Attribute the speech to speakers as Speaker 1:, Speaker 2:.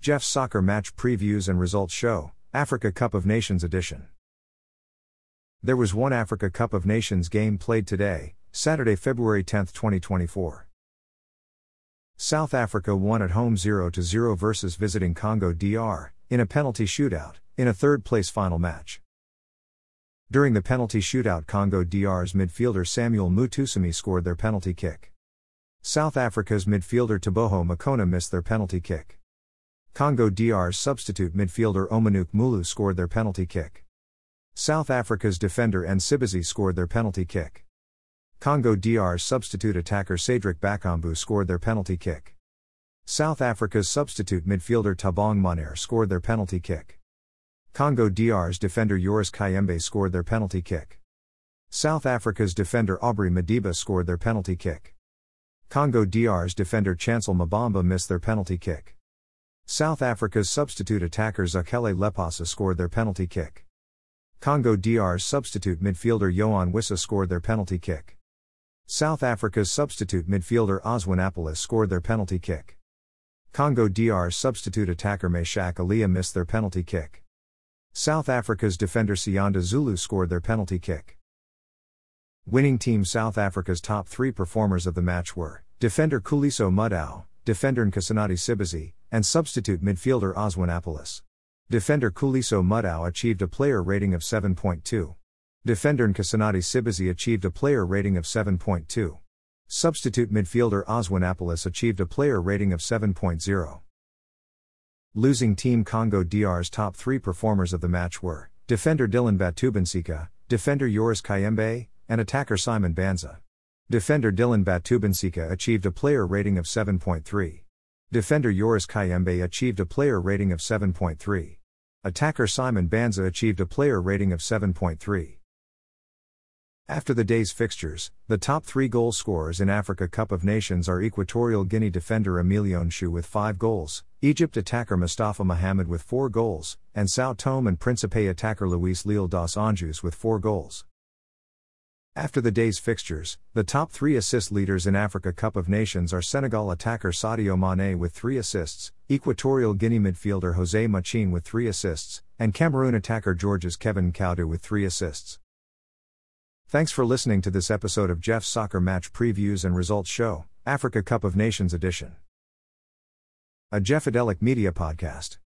Speaker 1: Jeff's Soccer Match Previews and Results Show, Africa Cup of Nations Edition. There was one Africa Cup of Nations game played today, Saturday, February 10, 2024. South Africa won at home 0 0 versus visiting Congo DR, in a penalty shootout, in a third place final match. During the penalty shootout, Congo DR's midfielder Samuel Moutoussamy scored their penalty kick. South Africa's midfielder Teboho Mokoena missed their penalty kick. Congo DR's substitute midfielder Omanouk Mulu scored their penalty kick. South Africa's defender Msibizi scored their penalty kick. Congo DR's substitute attacker Cedric Bakambu scored their penalty kick. South Africa's substitute midfielder Thabang Monare scored their penalty kick. Congo DR's defender Joris Kayembe scored their penalty kick. South Africa's defender Aubrey Madiba scored their penalty kick. Congo DR's defender Chancel Mbemba missed their penalty kick. South Africa's substitute attacker Zakhele Lepasa scored their penalty kick. Congo DR's substitute midfielder Yoane Wissa scored their penalty kick. South Africa's substitute midfielder Oswin Apolis scored their penalty kick. Congo DR's substitute attacker Meschack Elia missed their penalty kick. South Africa's defender Siyanda Zulu scored their penalty kick. Winning team South Africa's top three performers of the match were defender Khuliso Mudau, defender Nkosinathi Sibisi, and substitute midfielder Oswin Apolis. Defender Khuliso Mudau achieved a player rating of 7.2. Defender Nkosinathi Sibisi achieved a player rating of 7.2. Substitute midfielder Oswin Apolis achieved a player rating of 7.0. Losing Team Congo DR's top three performers of the match were defender Dylan Batubinsika, defender Joris Kayembe, and attacker Simon Banza. Defender Dylan Batubinsika achieved a player rating of 7.3. Defender Joris Kayembe achieved a player rating of 7.3. Attacker Simon Banza achieved a player rating of 7.3. After the day's fixtures, the top three goal scorers in Africa Cup of Nations are Equatorial Guinea defender Emilio Nsue with five goals, Egypt attacker Mustafa Mohamed with four goals, and Sao Tome and Principe attacker Luis Leal dos Anjos with four goals. After the day's fixtures, the top three assist leaders in Africa Cup of Nations are Senegal attacker Sadio Mane with three assists, Equatorial Guinea midfielder Jose Machin with three assists, and Cameroon attacker Georges Kevin N'Koudou with three assists. Thanks for listening to this episode of Jeff's Soccer Match Previews and Results Show, Africa Cup of Nations Edition. A Jeffadelic Media Podcast.